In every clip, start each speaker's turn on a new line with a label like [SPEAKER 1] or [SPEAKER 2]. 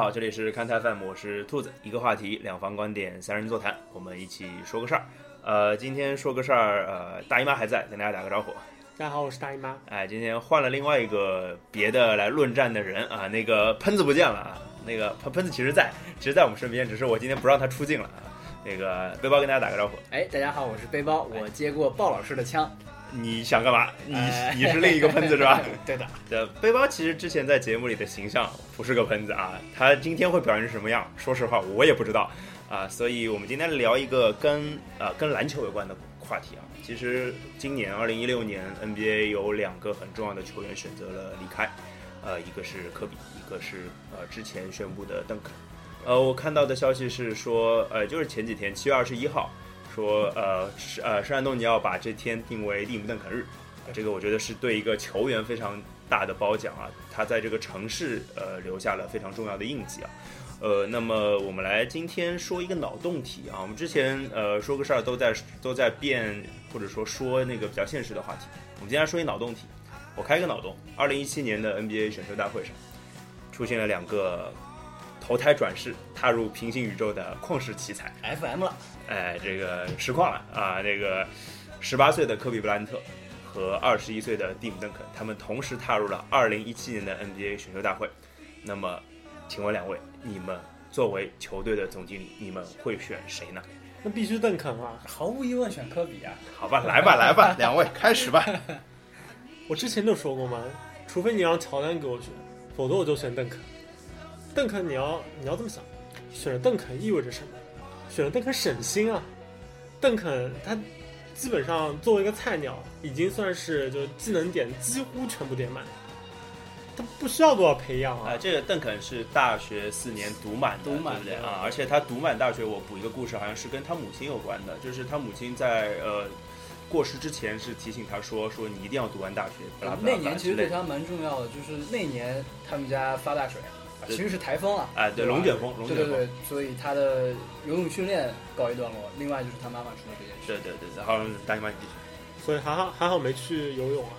[SPEAKER 1] 好，这里是看台 FM，我是兔子，一个话题，两方观点，三人座谈，我们一起说个事儿。呃，今天说个事儿，呃，大姨妈还在，跟大家打个招呼。
[SPEAKER 2] 大家好，我是大姨妈。
[SPEAKER 1] 哎，今天换了另外一个别的来论战的人啊，那个喷子不见了啊，那个喷喷子其实在，其实在我们身边，只是我今天不让他出镜了啊。那个背包跟大家打个招呼，
[SPEAKER 3] 哎，大家好，我是背包，我接过鲍老师的枪。
[SPEAKER 1] 你想干嘛？你
[SPEAKER 3] 哎
[SPEAKER 1] 你是另一个喷子是吧？
[SPEAKER 3] 对的，
[SPEAKER 1] 这背包其实之前在节目里的形象不是个喷子啊，他今天会表现成什么样？说实话，我也不知道啊。所以我们今天聊一个跟呃跟篮球有关的话题啊。其实今年二零一六年 NBA 有两个很重要的球员选择了离开，呃，一个是科比，一个是呃之前宣布的邓肯。呃，我看到的消息是说，呃，就是前几天七月二十一号，说呃是呃圣安东尼奥把这天定为蒂姆邓肯日。这个我觉得是对一个球员非常大的褒奖啊，他在这个城市呃留下了非常重要的印记啊。呃，那么我们来今天说一个脑洞题啊，我们之前呃说个事儿都在都在变或者说说那个比较现实的话题，我们今天说一脑洞题。我开个脑洞，二零一七年的 NBA 选秀大会上出现了两个投胎转世踏入平行宇宙的旷世奇才
[SPEAKER 3] ，FM 了，
[SPEAKER 1] 哎，这个实况了啊！这个十八岁的科比布莱恩特和二十一岁的蒂姆邓肯，他们同时踏入了二零一七年的 NBA 选秀大会。那么，请问两位，你们作为球队的总经理，你们会选谁呢？
[SPEAKER 2] 那必须邓肯啊！
[SPEAKER 3] 毫无疑问选科比啊。
[SPEAKER 1] 好吧，来吧，来吧，两位开始吧。
[SPEAKER 2] 我之前就说过嘛，除非你让乔丹给我选，否则我就选邓肯。邓肯，你要你要这么想，选了邓肯意味着什么？选了邓肯省心啊！邓肯他基本上作为一个菜鸟，已经算是就技能点几乎全部点满，他不需要多少培养
[SPEAKER 1] 啊、
[SPEAKER 2] 啊。
[SPEAKER 1] 这个邓肯是大学四年读满的，
[SPEAKER 3] 读满的
[SPEAKER 1] 对不对啊？而且他读满大学，我补一个故事，好像是跟他母亲有关的，就是他母亲在呃过世之前是提醒他说，说你一定要读完大学。
[SPEAKER 3] 那年其实对他蛮重要的，就是那年他们家发大水，
[SPEAKER 1] 对
[SPEAKER 3] 其实是台风啊。
[SPEAKER 1] 哎，对，龙卷风，龙卷风，
[SPEAKER 3] 对对对，所以他的游泳训练告一段落。另外就是他妈妈出了这件事。
[SPEAKER 1] 对对对然后，大姨妈你继续。
[SPEAKER 2] 所以还好还好没去游泳啊。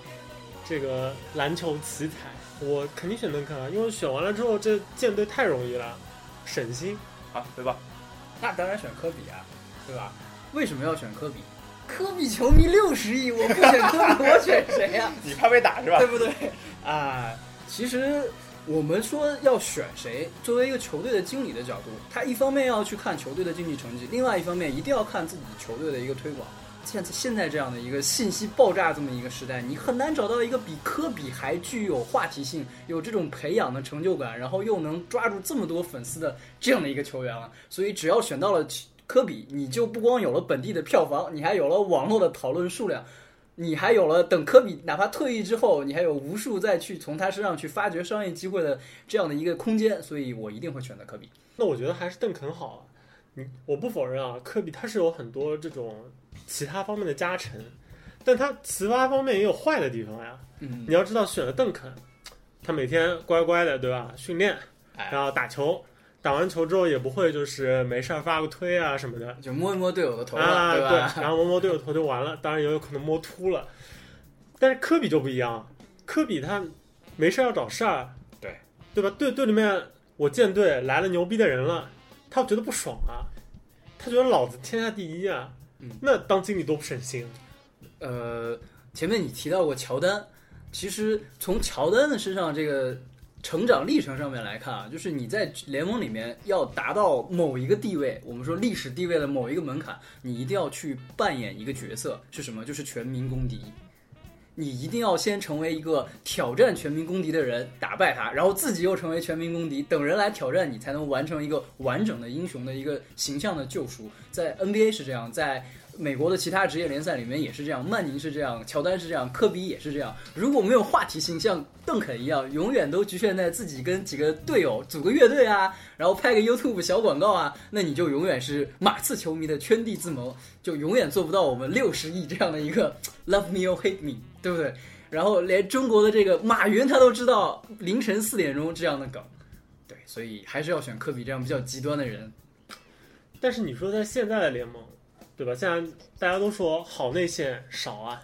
[SPEAKER 2] 这个篮球奇才，我肯定选邓肯啊，因为选完了之后这舰队太容易了，省心。
[SPEAKER 1] 啊，对吧？
[SPEAKER 3] 那当然选科比啊，对吧？为什么要选科比？科比球迷六十亿，我不选科比，我选谁呀、
[SPEAKER 1] 你怕被打是吧
[SPEAKER 3] 对？不对？啊，其实我们说要选谁，作为一个球队的经理的角度，他一方面要去看球队的竞技成绩，另外一方面一定要看自己球队的一个推广。现在现在这样的一个信息爆炸这么一个时代，你很难找到一个比科比还具有话题性、有这种培养的成就感，然后又能抓住这么多粉丝的这样的一个球员了。所以只要选到了科比，你就不光有了本地的票房，你还有了网络的讨论数量，你还有了等科比哪怕退役之后，你还有无数再去从他身上去发掘商业机会的这样的一个空间，所以我一定会选择科比。
[SPEAKER 2] 那我觉得还是邓肯好啊。你我不否认啊，科比他是有很多这种其他方面的加成，但他其他方面也有坏的地方呀。
[SPEAKER 3] 嗯，
[SPEAKER 2] 你要知道，选了邓肯，他每天乖乖的，对吧？训练，
[SPEAKER 3] 哎
[SPEAKER 2] 然后打球，打完球之后也不会就是没事儿发个推啊什么的
[SPEAKER 3] 就摸一摸队友的头了，
[SPEAKER 2] 啊，
[SPEAKER 3] 对吧？
[SPEAKER 2] 然后摸摸队友头就完了，当然也有可能摸秃了。但是科比就不一样，科比他没事儿要找事儿，
[SPEAKER 3] 对
[SPEAKER 2] 对吧？队队里面我建队来了牛逼的人了，他觉得不爽啊，他觉得老子天下第一啊，
[SPEAKER 3] 嗯
[SPEAKER 2] 那当经理多不省心啊。
[SPEAKER 3] 呃，前面你提到过乔丹，其实从乔丹的身上这个成长历程上面来看啊，就是你在联盟里面要达到某一个地位，我们说历史地位的某一个门槛，你一定要去扮演一个角色，是什么？就是全民公敌。你一定要先成为一个挑战全民公敌的人，打败他，然后自己又成为全民公敌，等人来挑战你，才能完成一个完整的英雄的一个形象的救赎。在 NBA 是这样，在美国的其他职业联赛里面也是这样，曼宁是这样，乔丹是这样，科比也是这样。如果没有话题性，像邓肯一样，永远都局限在自己跟几个队友组个乐队啊，然后拍个 YouTube 小广告啊，那你就永远是马刺球迷的圈地自萌，就永远做不到我们六十亿这样的一个 Love me or hate me，对不对？然后连中国的这个马云他都知道凌晨四点钟这样的梗，对，所以还是要选科比这样比较极端的人。
[SPEAKER 2] 但是你说在现在的联盟，对吧？现在大家都说好内线少啊，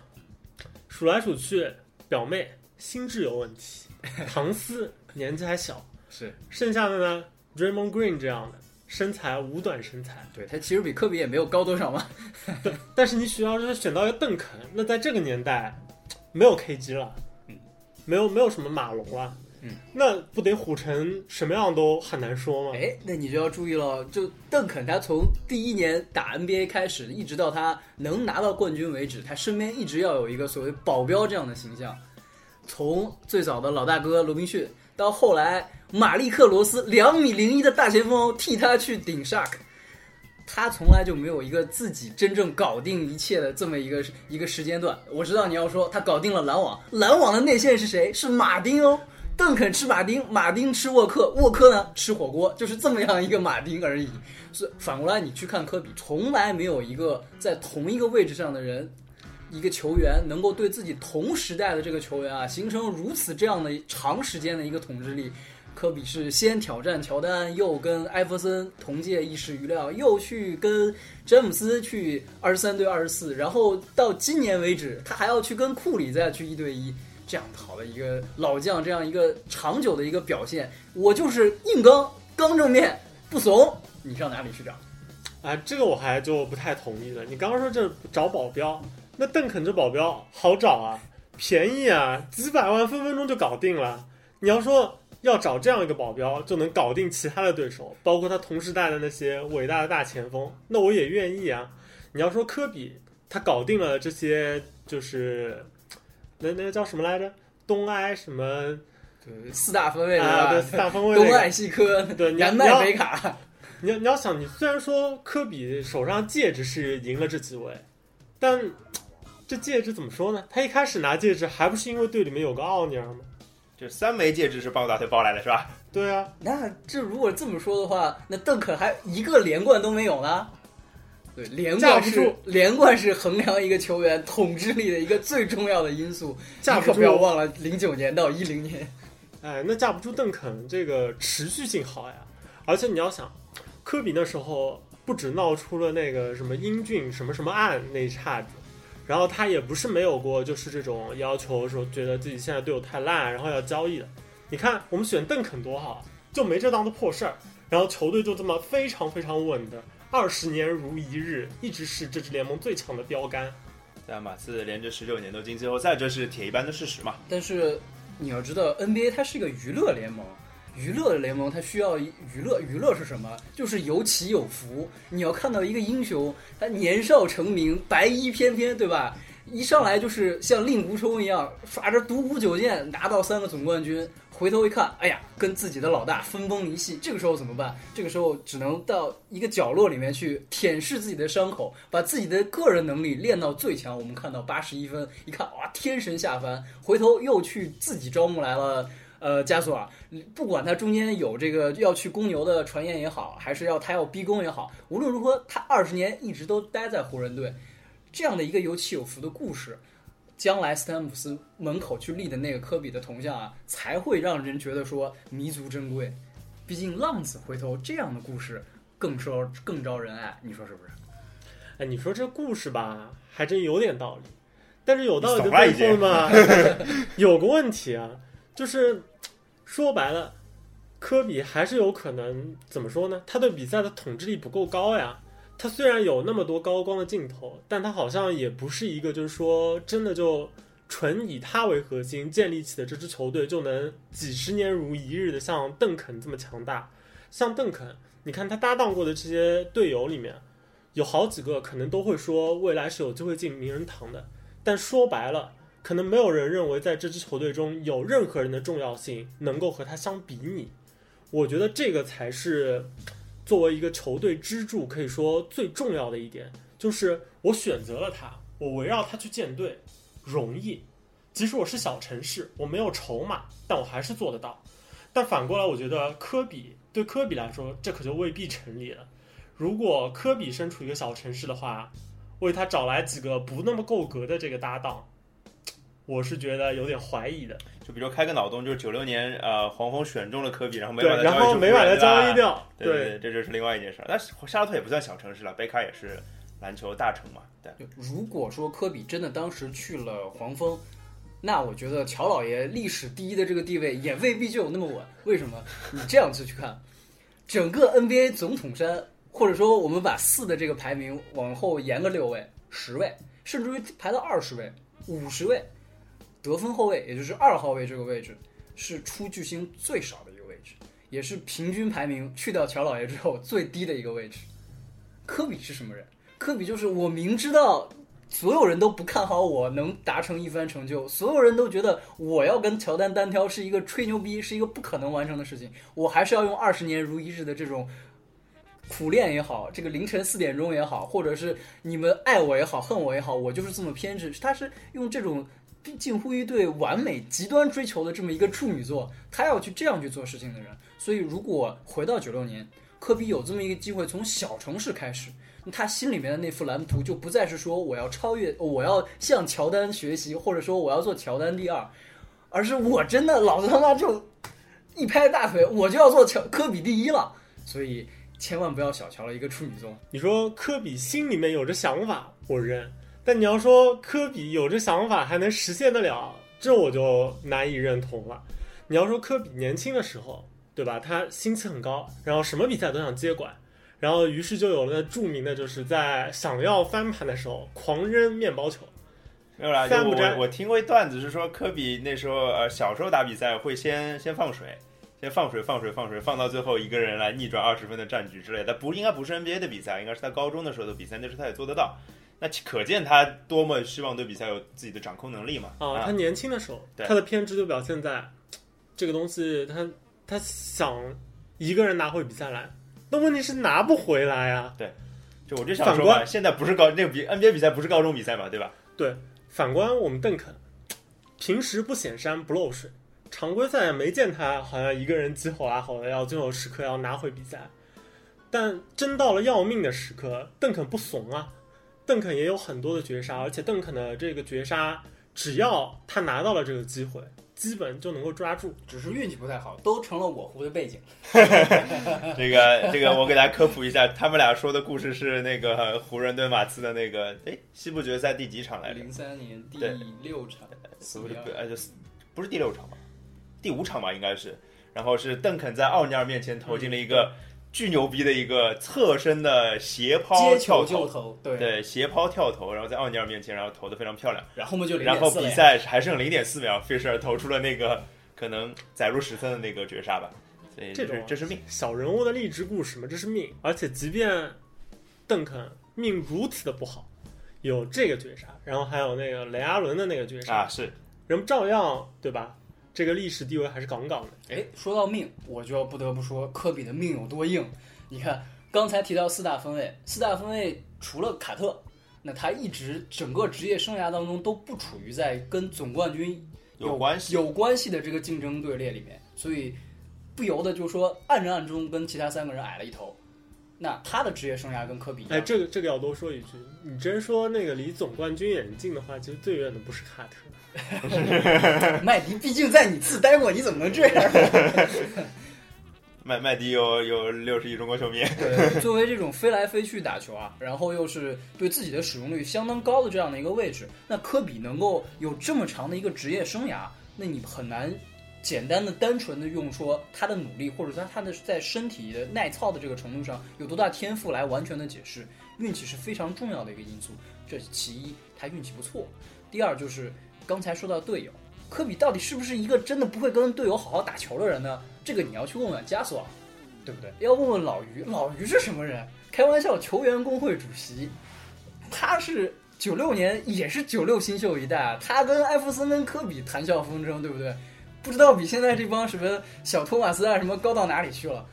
[SPEAKER 2] 数来数去，表妹心智有问题，唐斯年纪还小，
[SPEAKER 3] 是
[SPEAKER 2] 剩下的呢，Draymond Green 这样的身材五短身材，
[SPEAKER 3] 对他其实比科比也没有高多少嘛。
[SPEAKER 2] 但是你需要是选到一个邓肯，那在这个年代没有 KG 了，
[SPEAKER 1] 嗯，
[SPEAKER 2] 没有没有什么马龙了，
[SPEAKER 3] 嗯，
[SPEAKER 2] 那不得虎成什么样都很难说吗？
[SPEAKER 3] 哎，那你就要注意了，就邓肯他从第一年打 NBA 开始，一直到他能拿到冠军为止，他身边一直要有一个所谓保镖这样的形象。从最早的老大哥罗宾逊，到后来马利克罗斯两米零一的大前锋替他去顶 Shark，他从来就没有一个自己真正搞定一切的这么一个一个时间段。我知道你要说他搞定了篮网，篮网的内线是谁？是马丁哦。邓肯吃马丁，马丁吃沃克，沃克呢吃火锅，就是这么样一个马丁而已。是反过来你去看科比，从来没有一个在同一个位置上的人，一个球员能够对自己同时代的这个球员啊，形成如此这样的长时间的一个统治力。科比是先挑战乔丹，又跟艾弗森同届一时余料，又去跟詹姆斯去二十三对二十四，然后到今年为止，他还要去跟库里再去一对一。这样好的一个老将，这样一个长久的一个表现，我就是硬刚，刚正面不怂。你上哪里去找？
[SPEAKER 2] 啊，这个我还就不太同意了。你刚刚说这找保镖，那邓肯这保镖好找啊，便宜啊，几百万分分钟就搞定了。你要说要找这样一个保镖就能搞定其他的对手，包括他同时代的那些伟大的大前锋，那我也愿意啊。你要说科比，他搞定了这些，就是那那个叫什么来着？东埃什么
[SPEAKER 3] 对，四大分位
[SPEAKER 2] 啊？对，
[SPEAKER 3] 吧？
[SPEAKER 2] 四大分位、那个。
[SPEAKER 3] 东埃西科、
[SPEAKER 2] 对，你
[SPEAKER 3] 南麦北卡，
[SPEAKER 2] 你要你要想，你虽然说科比手上戒指是赢了这几位，但这戒指怎么说呢？他一开始拿戒指还不是因为队里面有个奥尼尔吗？
[SPEAKER 1] 这三枚戒指是抱大腿抱来的是吧？
[SPEAKER 2] 对啊，
[SPEAKER 3] 那这如果这么说的话，那邓肯还一个连冠都没有呢？对，连冠是连冠是衡量一个球员统治力的一个最重要的因素。
[SPEAKER 2] 架不住
[SPEAKER 3] 不要忘了，零九年到一零年，
[SPEAKER 2] 哎，那架不住邓肯这个持续性好呀。而且你要想，科比那时候不止闹出了那个什么英俊什么什么案那一岔子，然后他也不是没有过就是这种要求说觉得自己现在队友太烂，然后要交易的。你看我们选邓肯多好啊，就没这档子破事儿，然后球队就这么非常非常稳的，二十年如一日，一直是这支联盟最强的标杆。
[SPEAKER 1] 对啊，马刺连着十六年都进季后赛，这是铁一般的事实嘛。
[SPEAKER 3] 但是你要知道，NBA 它是一个娱乐联盟，娱乐的联盟它需要娱乐，娱乐是什么？就是有起有伏。你要看到一个英雄，他年少成名，白衣翩翩，对吧？一上来就是像令狐冲一样，耍着独孤九剑拿到三个总冠军，回头一看，哎呀，跟自己的老大分崩离析。这个时候怎么办？这个时候只能到一个角落里面去舔舐自己的伤口，把自己的个人能力练到最强。我们看到八十一分，一看哇，天神下凡，回头又去自己招募来了。呃，加索尔，不管他中间有这个要去公牛的传言也好，还是要他要逼宫也好，无论如何，他二十年一直都待在湖人队，这样的一个有起有伏的故事，将来斯坦普斯门口去立的那个科比的铜像啊，才会让人觉得说弥足珍贵。毕竟浪子回头这样的故事更招更招人爱，你说是不是？
[SPEAKER 2] 哎，你说这故事吧，还真有点道理，但是有道理的背后嘛，有个问题啊，就是说白了，科比还是有可能怎么说呢？他对比赛的统治力不够高呀。他虽然有那么多高光的镜头，但他好像也不是一个就是说真的就纯以他为核心建立起的这支球队就能几十年如一日的像邓肯这么强大。像邓肯，你看他搭档过的这些队友里面，有好几个可能都会说未来是有机会进名人堂的，但说白了，可能没有人认为在这支球队中有任何人的重要性能够和他相比拟。我觉得这个才是作为一个球队支柱，可以说最重要的一点，就是我选择了他，我围绕他去建队，容易。即使我是小城市，我没有筹码，但我还是做得到。但反过来，我觉得科比对科比来说，这可就未必成立了。如果科比身处一个小城市的话，为他找来几个不那么够格的这个搭档，我是觉得有点怀疑的。
[SPEAKER 1] 就比如开个脑洞，就是九六年呃黄蜂选中了科比，然后没把，他
[SPEAKER 2] 然后
[SPEAKER 1] 交易出
[SPEAKER 2] 没把他交易掉，
[SPEAKER 1] 对对，这就是另外一件事儿。但是夏洛特也不算小城市了，贝卡也是篮球大城嘛，对。
[SPEAKER 3] 如果说科比真的当时去了黄蜂，那我觉得乔老爷历史第一的这个地位也未必就有那么稳。为什么？你这样子去看，整个 NBA 总统山，或者说我们把四的这个排名往后延个六位、十位，甚至于排到二十位、五十位，得分后卫，也就是二号位这个位置，是出巨星最少的一个位置，也是平均排名去掉乔老爷之后最低的一个位置。科比是什么人？科比就是我明知道所有人都不看好我能达成一番成就，所有人都觉得我要跟乔丹单挑是一个吹牛逼，是一个不可能完成的事情，我还是要用二十年如一日的这种苦练也好，这个凌晨四点钟也好，或者是你们爱我也好，恨我也好，我就是这么偏执。他是用这种近乎于对完美极端追求的这么一个处女座，他要去这样去做事情的人。所以，如果回到九六年，科比有这么一个机会，从小城市开始。他心里面的那幅蓝图就不再是说我要超越，我要向乔丹学习，或者说我要做乔丹第二，而是我真的老子他妈就一拍大腿，我就要做乔科比第一了。所以千万不要小瞧了一个处女座。
[SPEAKER 2] 你说科比心里面有着想法，我认；但你要说科比有这想法还能实现得了，这我就难以认同了。你要说科比年轻的时候，对吧？他心气很高，然后什么比赛都想接管。然后，于是就有了那著名的，就是在想要翻盘的时候狂扔面包球。
[SPEAKER 1] 没有啦，就我我听过一段子，是说科比那时候呃小时候打比赛会先先放水，先放水放水放水，放到最后一个人来逆转二十分的战局之类的。不应该不是 NBA 的比赛，应该是他高中的时候的比赛，那时候他也做得到。那可见他多么希望对比赛有自己的掌控能力嘛。
[SPEAKER 2] 啊，他年轻的时候，他的偏执就表现在这个东西，他他想一个人拿回比赛来。那问题是拿不回来啊。
[SPEAKER 1] 对，就我就想说嘛，现在不是高那个比 NBA 比赛不是高中比赛嘛，对吧？
[SPEAKER 2] 对，反观我们邓肯，平时不显山不漏水，常规赛没见他好像一个人急吼啊吼的，要最后时刻要拿回比赛。但真到了要命的时刻，邓肯不怂啊，邓肯也有很多的绝杀，而且邓肯的这个绝杀，只要他拿到了这个机会。基本就能够抓住，
[SPEAKER 3] 只是运气不太好，都成了我湖的背景。
[SPEAKER 1] 这 个这个，我给大家科普一下，他们俩说的故事是那个湖人对马刺的那个，哎，西部决赛第几场来着？
[SPEAKER 3] 零三年第六场，
[SPEAKER 1] 是不是？呃，不是第六场吧？第五场吧，应该是。然后是邓肯在奥尼尔面前投进了一个。巨牛逼的一个侧身的斜抛跳
[SPEAKER 3] 投，对
[SPEAKER 1] 对，斜抛跳投，然后在奥尼尔面前，然后投的非常漂亮。
[SPEAKER 3] 然后我们就
[SPEAKER 1] 然后比赛还剩零点四秒，费舍尔投出了那个可能载入史册的那个绝杀吧。所以这种这是命，
[SPEAKER 2] 小人物的励志故事嘛，这是命。而且即便邓肯命如此的不好，有这个绝杀，然后还有那个雷阿伦的那个绝杀
[SPEAKER 1] 啊，是
[SPEAKER 2] 人们照样对吧？这个历史地位还是杠杠的。
[SPEAKER 3] 哎，说到命，我就要不得不说科比的命有多硬。你看，刚才提到四大分位，四大分位除了卡特，那他一直整个职业生涯当中都不处于在跟总冠军有
[SPEAKER 1] 关系
[SPEAKER 3] 有关系的这个竞争队列里面，所以不由得就说暗着暗中跟其他三个人矮了一头。那他的职业生涯跟科比，
[SPEAKER 2] 哎，这个这个要多说一句，你真说那个离总冠军也近的话，其实最远的不是卡特。
[SPEAKER 3] 麦迪毕竟在你次待过，你怎么能这样？
[SPEAKER 1] 麦麦迪有有六十亿中国球迷。
[SPEAKER 3] 对，作为这种飞来飞去打球啊，然后又是对自己的使用率相当高的这样的一个位置，那科比能够有这么长的一个职业生涯，那你很难简单的、单纯的用说他的努力，或者说他的在身体的耐操的这个程度上有多大天赋来完全的解释。运气是非常重要的一个因素，这其一，他运气不错；第二就是。刚才说到队友，科比到底是不是一个真的不会跟队友好好打球的人呢？这个你要去问问加索尔，对不对？要问问老于，老于是什么人？开玩笑，球员工会主席，他是九六年也是九六新秀一代，他跟艾弗森跟科比谈笑风生，对不对？不知道比现在这帮什么小托马斯啊什么高到哪里去了。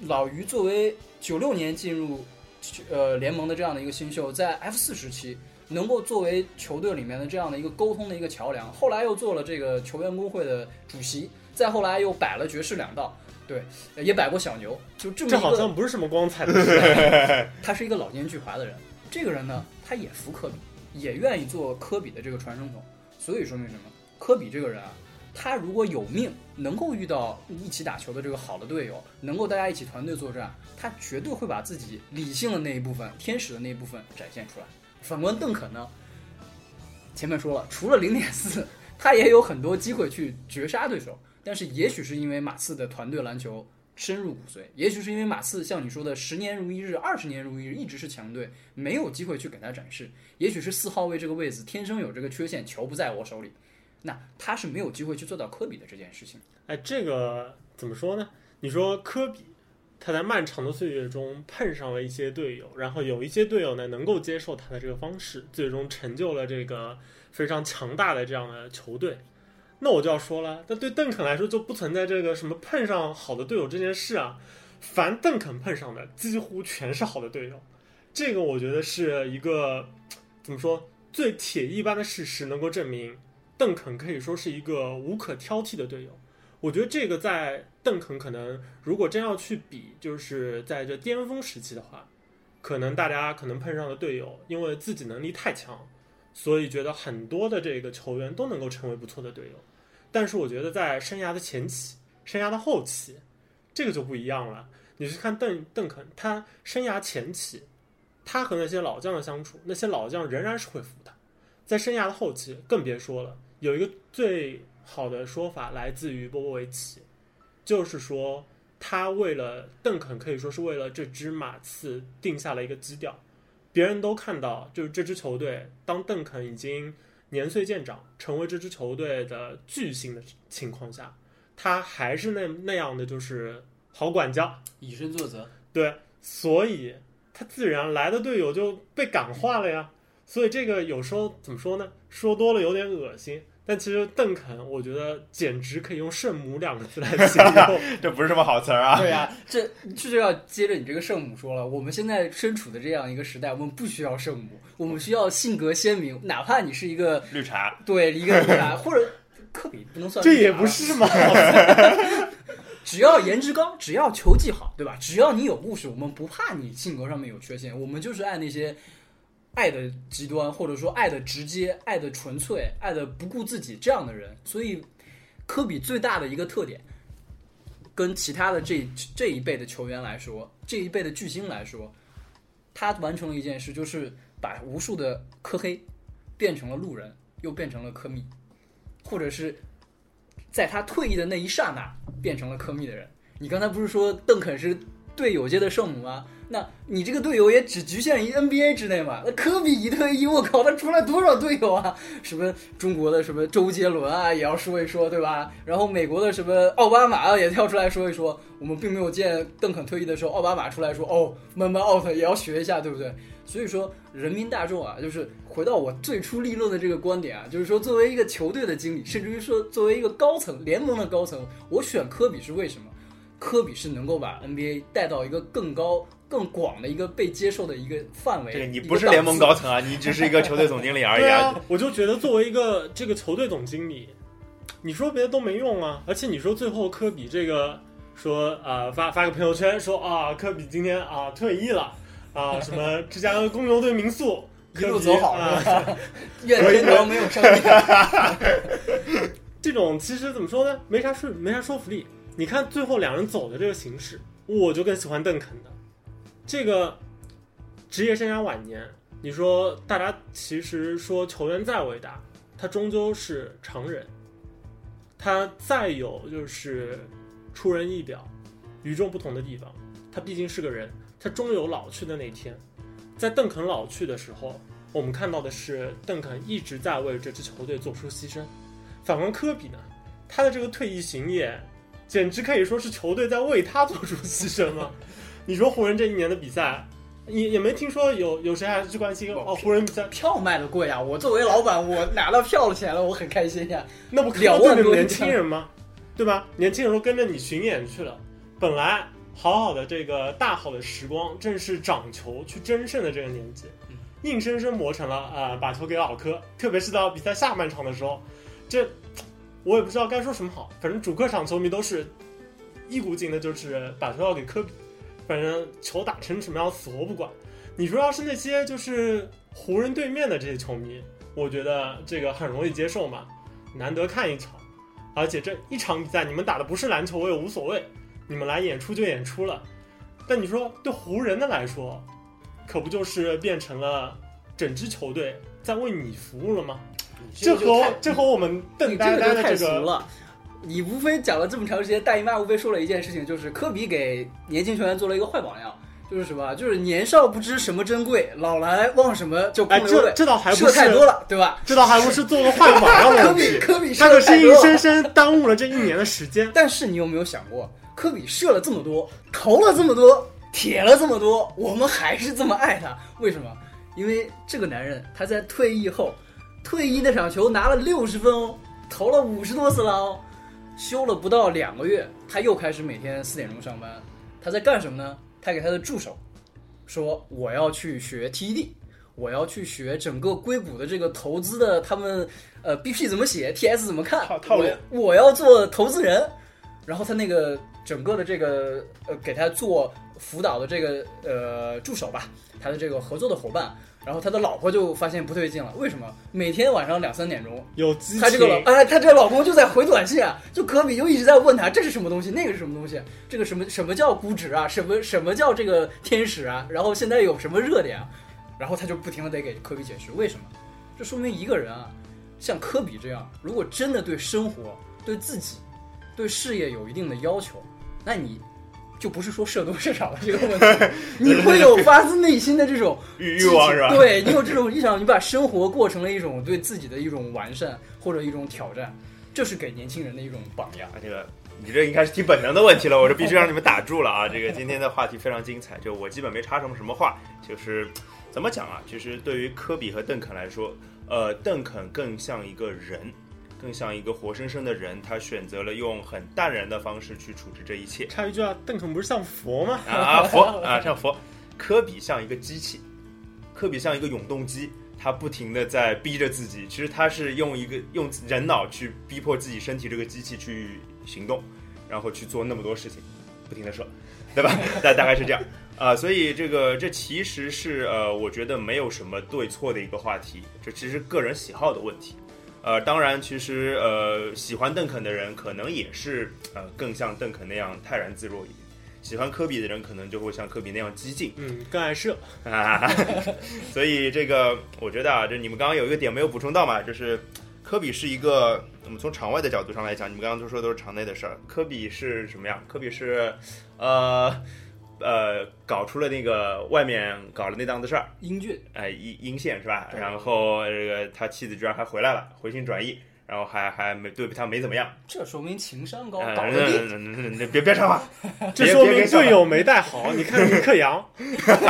[SPEAKER 3] 老于作为九六年进入呃联盟的这样的一个新秀，在 F 四时期。能够作为球队里面的这样的一个沟通的一个桥梁，后来又做了这个球员工会的主席，再后来又摆了爵士两道，对，也摆过小牛，就这么
[SPEAKER 2] 这好像不是什么光彩的事。
[SPEAKER 3] 他是一个老奸巨猾的人，这个人呢，他也服科比，也愿意做科比的这个传声筒，所以说明什么？科比这个人啊，他如果有命，能够遇到一起打球的这个好的队友，能够大家一起团队作战，他绝对会把自己理性的那一部分、天使的那一部分展现出来。反观邓肯呢，前面说了，除了零点四他也有很多机会去绝杀对手，但是也许是因为马刺的团队篮球深入骨髓，也许是因为马刺像你说的十年如一日、二十年如一日，一直是强队，没有机会去给他展示。也许是四号位这个位置天生有这个缺陷，球不在我手里，那他是没有机会去做到科比的这件事情。
[SPEAKER 2] 哎，这个怎么说呢？你说科比，他在漫长的岁月中碰上了一些队友，然后有一些队友呢能够接受他的这个方式，最终成就了这个非常强大的这样的球队。那我就要说了，那对邓肯来说就不存在这个什么碰上好的队友这件事啊。凡邓肯碰上的，几乎全是好的队友。这个我觉得是一个怎么说最铁一般的事实，能够证明邓肯可以说是一个无可挑剔的队友。我觉得这个在邓肯可能如果真要去比，就是在这巅峰时期的话，可能大家可能碰上的队友，因为自己能力太强，所以觉得很多的这个球员都能够成为不错的队友。但是我觉得在生涯的前期、生涯的后期，这个就不一样了。你去看邓邓肯，他生涯前期，他和那些老将的相处，那些老将仍然是会服他。在生涯的后期，更别说了。有一个最好的说法来自于波波维奇，就是说他为了邓肯，可以说是为了这支马刺定下了一个基调。别人都看到，就是这支球队，当邓肯已经年岁渐长，成为这支球队的巨星的情况下，他还是那那样的，就是好管教，
[SPEAKER 3] 以身作则。
[SPEAKER 2] 对，所以他自然来的队友就被感化了呀。所以这个有时候怎么说呢？说多了有点恶心。但其实邓肯，我觉得简直可以用圣母两个字来形容。
[SPEAKER 1] 这不是什么好词儿啊！
[SPEAKER 3] 对呀、这这就要接着你这个圣母说了。我们现在身处的这样一个时代，我们不需要圣母，我们需要性格鲜明，哪怕你是一个
[SPEAKER 1] 绿茶，
[SPEAKER 3] 对一个绿茶，或者科比不能算
[SPEAKER 2] 这也不是嘛？
[SPEAKER 3] 只要颜值高，只要球技好，对吧？只要你有故事，我们不怕你性格上面有缺陷，我们就是爱那些爱的极端，或者说爱的直接、爱的纯粹、爱的不顾自己这样的人。所以，科比最大的一个特点，跟其他的这这一辈的球员来说，这一辈的巨星来说，他完成了一件事，就是把无数的科黑变成了路人，又变成了科密，或者是在他退役的那一刹那变成了科密的人。你刚才不是说邓肯是队友界的圣母吗？那你这个队友也只局限于 NBA 之内嘛？那科比一退役，我靠，他出来多少队友啊？什么中国的什么周杰伦啊，也要说一说，对吧？然后美国的什么奥巴马也跳出来说一说。我们并没有见邓肯退役的时候，奥巴马出来说哦，慢慢 out 也要学一下，对不对？所以说，人民大众啊，就是回到我最初立论的这个观点啊，就是说，作为一个球队的经理，甚至于说作为一个高层联盟的高层，我选科比是为什么？科比是能够把 NBA 带到一个更高、更广的一个被接受的一个范围。
[SPEAKER 1] 对你不是联盟高层啊，你只是一个球队总经理而已
[SPEAKER 2] 对啊，我就觉得作为一个这个球队总经理，你说别的都没用啊。而且你说最后科比这个说啊、发发个朋友圈说啊科比今天啊退役了啊 什么芝加哥公牛队民宿
[SPEAKER 3] 一路走好
[SPEAKER 2] 啊
[SPEAKER 3] 是吧？愿天堂没有上帝。
[SPEAKER 2] 这种其实怎么说呢，没啥说没啥说服力。你看最后两人走的这个形式，我就更喜欢邓肯的。这个职业生涯晚年，你说大家其实说球员再伟大，他终究是常人，他再有就是出人意表、与众不同的地方，他毕竟是个人，他终有老去的那天。在邓肯老去的时候，我们看到的是邓肯一直在为这支球队做出牺牲。反观科比呢，他的这个退役行业，简直可以说是球队在为他做出牺牲了。你说湖人这一年的比赛，也也没听说有有谁还去关心哦，湖人比赛
[SPEAKER 3] 票卖的贵啊！我作为老板，我拿到票的钱了，我很开心呀。
[SPEAKER 2] 那不靠
[SPEAKER 3] 两万多
[SPEAKER 2] 对着年轻人吗？对吧？年轻人都跟着你巡演去了，本来好好的这个大好的时光，正是长球去争胜的这个年纪，硬生生磨成了啊、呃把球给老科。特别是到比赛下半场的时候，这我也不知道该说什么好。反正主客场球迷都是一股劲的，就是把球要给科比。反正球打成什么样死活不管。你说要是那些就是湖人对面的这些球迷，我觉得这个很容易接受嘛。难得看一场，而且这一场比赛你们打的不是篮球，我也无所谓，你们来演出就演出了。但你说对湖人的来说，可不就是变成了整支球队在为你服务了吗？这和这和我们邓
[SPEAKER 3] 你
[SPEAKER 2] 丹丹的这个
[SPEAKER 3] 了。你无非讲了这么长时间，大姨妈无非说了一件事情，就是科比给年轻球员做了一个坏榜样，就是什么，就是年少不知什么珍贵，老来忘什么就空
[SPEAKER 2] 哎，
[SPEAKER 3] 流泪，
[SPEAKER 2] 这这倒还不
[SPEAKER 3] 是太多，了，对吧？
[SPEAKER 2] 这倒还不是做个坏榜样的
[SPEAKER 3] 科
[SPEAKER 2] 问题
[SPEAKER 3] 比，科比
[SPEAKER 2] 他可是
[SPEAKER 3] 射的太多了
[SPEAKER 2] 硬生生耽误了这一年的时间。
[SPEAKER 3] 但是你有没有想过，科比射了这么多，投了这么多，铁了这么多，我们还是这么爱他？为什么？因为这个男人他在退役后，退役那场球拿了六十分哦，投了五十多次篮哦，休了不到两个月，他又开始每天四点钟上班。他在干什么呢？他给他的助手说：“我要去学 TED，我要去学整个硅谷的这个投资的他们呃 BP 怎么写，TS 怎么看
[SPEAKER 1] 套套路
[SPEAKER 3] 我我要做投资人。”然后他那个整个的这个呃给他做辅导的这个呃助手吧，他的这个合作的伙伴，然后他的老婆就发现不对劲了，为什么？每天晚上两三点钟，
[SPEAKER 2] 有
[SPEAKER 3] 他这个老哎，他这个老公就在回短信啊，就科比就一直在问他这是什么东西，那个是什么东西，这个什么什么叫估值啊，什么什么叫这个天使啊，然后现在有什么热点啊，然后他就不停的得给科比解释为什么，这说明一个人啊，像科比这样，如果真的对生活、对自己、对事业有一定的要求，那你。就不是说射多射少的这个问题，你会有发自内心的这种
[SPEAKER 1] 欲欲望是吧？
[SPEAKER 3] 对你有这种意想，你把生活过成了一种对自己的一种完善或者一种挑战，这是给年轻人的一种榜样。
[SPEAKER 1] 啊，这个你这应该是提本能的问题了，我这必须让你们打住了啊！这个今天的话题非常精彩，就我基本没插什么什么话，就是怎么讲啊？其实对于科比和邓肯来说，呃，邓肯更像一个人，更像一个活生生的人，他选择了用很淡然的方式去处置这一切。
[SPEAKER 2] 插一句啊，邓肯不是像佛吗？
[SPEAKER 1] 啊，佛啊，像佛。科比像一个机器，科比像一个永动机，他不停的在逼着自己。其实他是用一个用人脑去逼迫自己身体这个机器去行动，然后去做那么多事情，不停的说，对吧？大大概是这样啊、所以这个这其实是呃，我觉得没有什么对错的一个话题，这其实个人喜好的问题。呃，当然，其实呃，喜欢邓肯的人可能也是呃，更像邓肯那样泰然自若一点。喜欢科比的人可能就会像科比那样激进
[SPEAKER 2] 嗯，更爱射。
[SPEAKER 1] 啊，所以这个我觉得啊，就你们刚刚有一个点没有补充到嘛，就是科比是一个，我们从场外的角度上来讲，你们刚刚都说都是场内的事儿，科比是什么样？科比是呃呃搞出了那个外面搞了那档子事儿，
[SPEAKER 3] 英俊，
[SPEAKER 1] 哎阴阴线是吧？然后这个他妻子居然还回来了，回心转意。然后还还没对他没怎么样，
[SPEAKER 3] 这说明情商高，
[SPEAKER 1] 呃
[SPEAKER 3] 搞得定。
[SPEAKER 1] 别别插话，
[SPEAKER 2] 这说明队友没带好。你看尼克杨，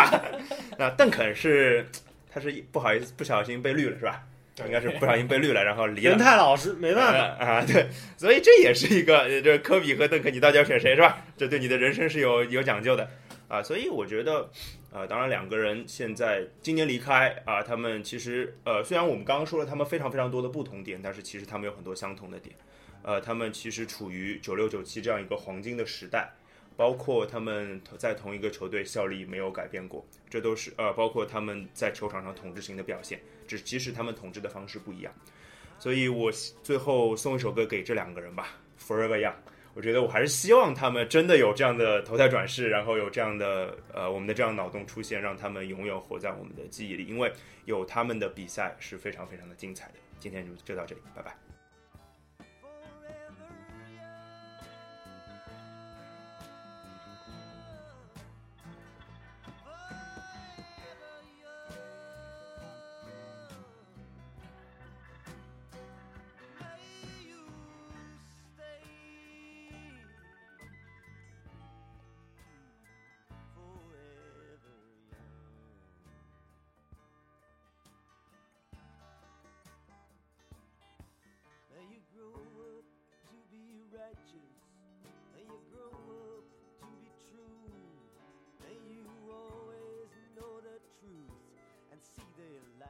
[SPEAKER 1] 那邓肯是他是不好意思不小心被绿了是吧？应该是不小心被绿了，然后离
[SPEAKER 2] 人。太老实，没办法。
[SPEAKER 1] 呃啊，对，所以这也是一个，呃这科比和邓肯，你到底要选谁是吧？这对你的人生是有有讲究的啊。所以我觉得，呃，当然两个人现在今年离开啊，他们其实呃，虽然我们刚刚说了他们非常非常多的不同点，但是其实他们有很多相同的点。呃，他们其实处于九六九七这样一个黄金的时代，包括他们在同一个球队效力没有改变过，这都是呃，包括他们在球场上统治型的表现，只其实他们统治的方式不一样。所以我最后送一首歌给这两个人吧，《Forever Young》。我觉得我还是希望他们真的有这样的投胎转世，然后有这样的呃我们的这样脑洞出现，让他们永远活在我们的记忆里，因为有他们的比赛是非常非常的精彩的。今天就就到这里，拜拜。
[SPEAKER 4] day alive.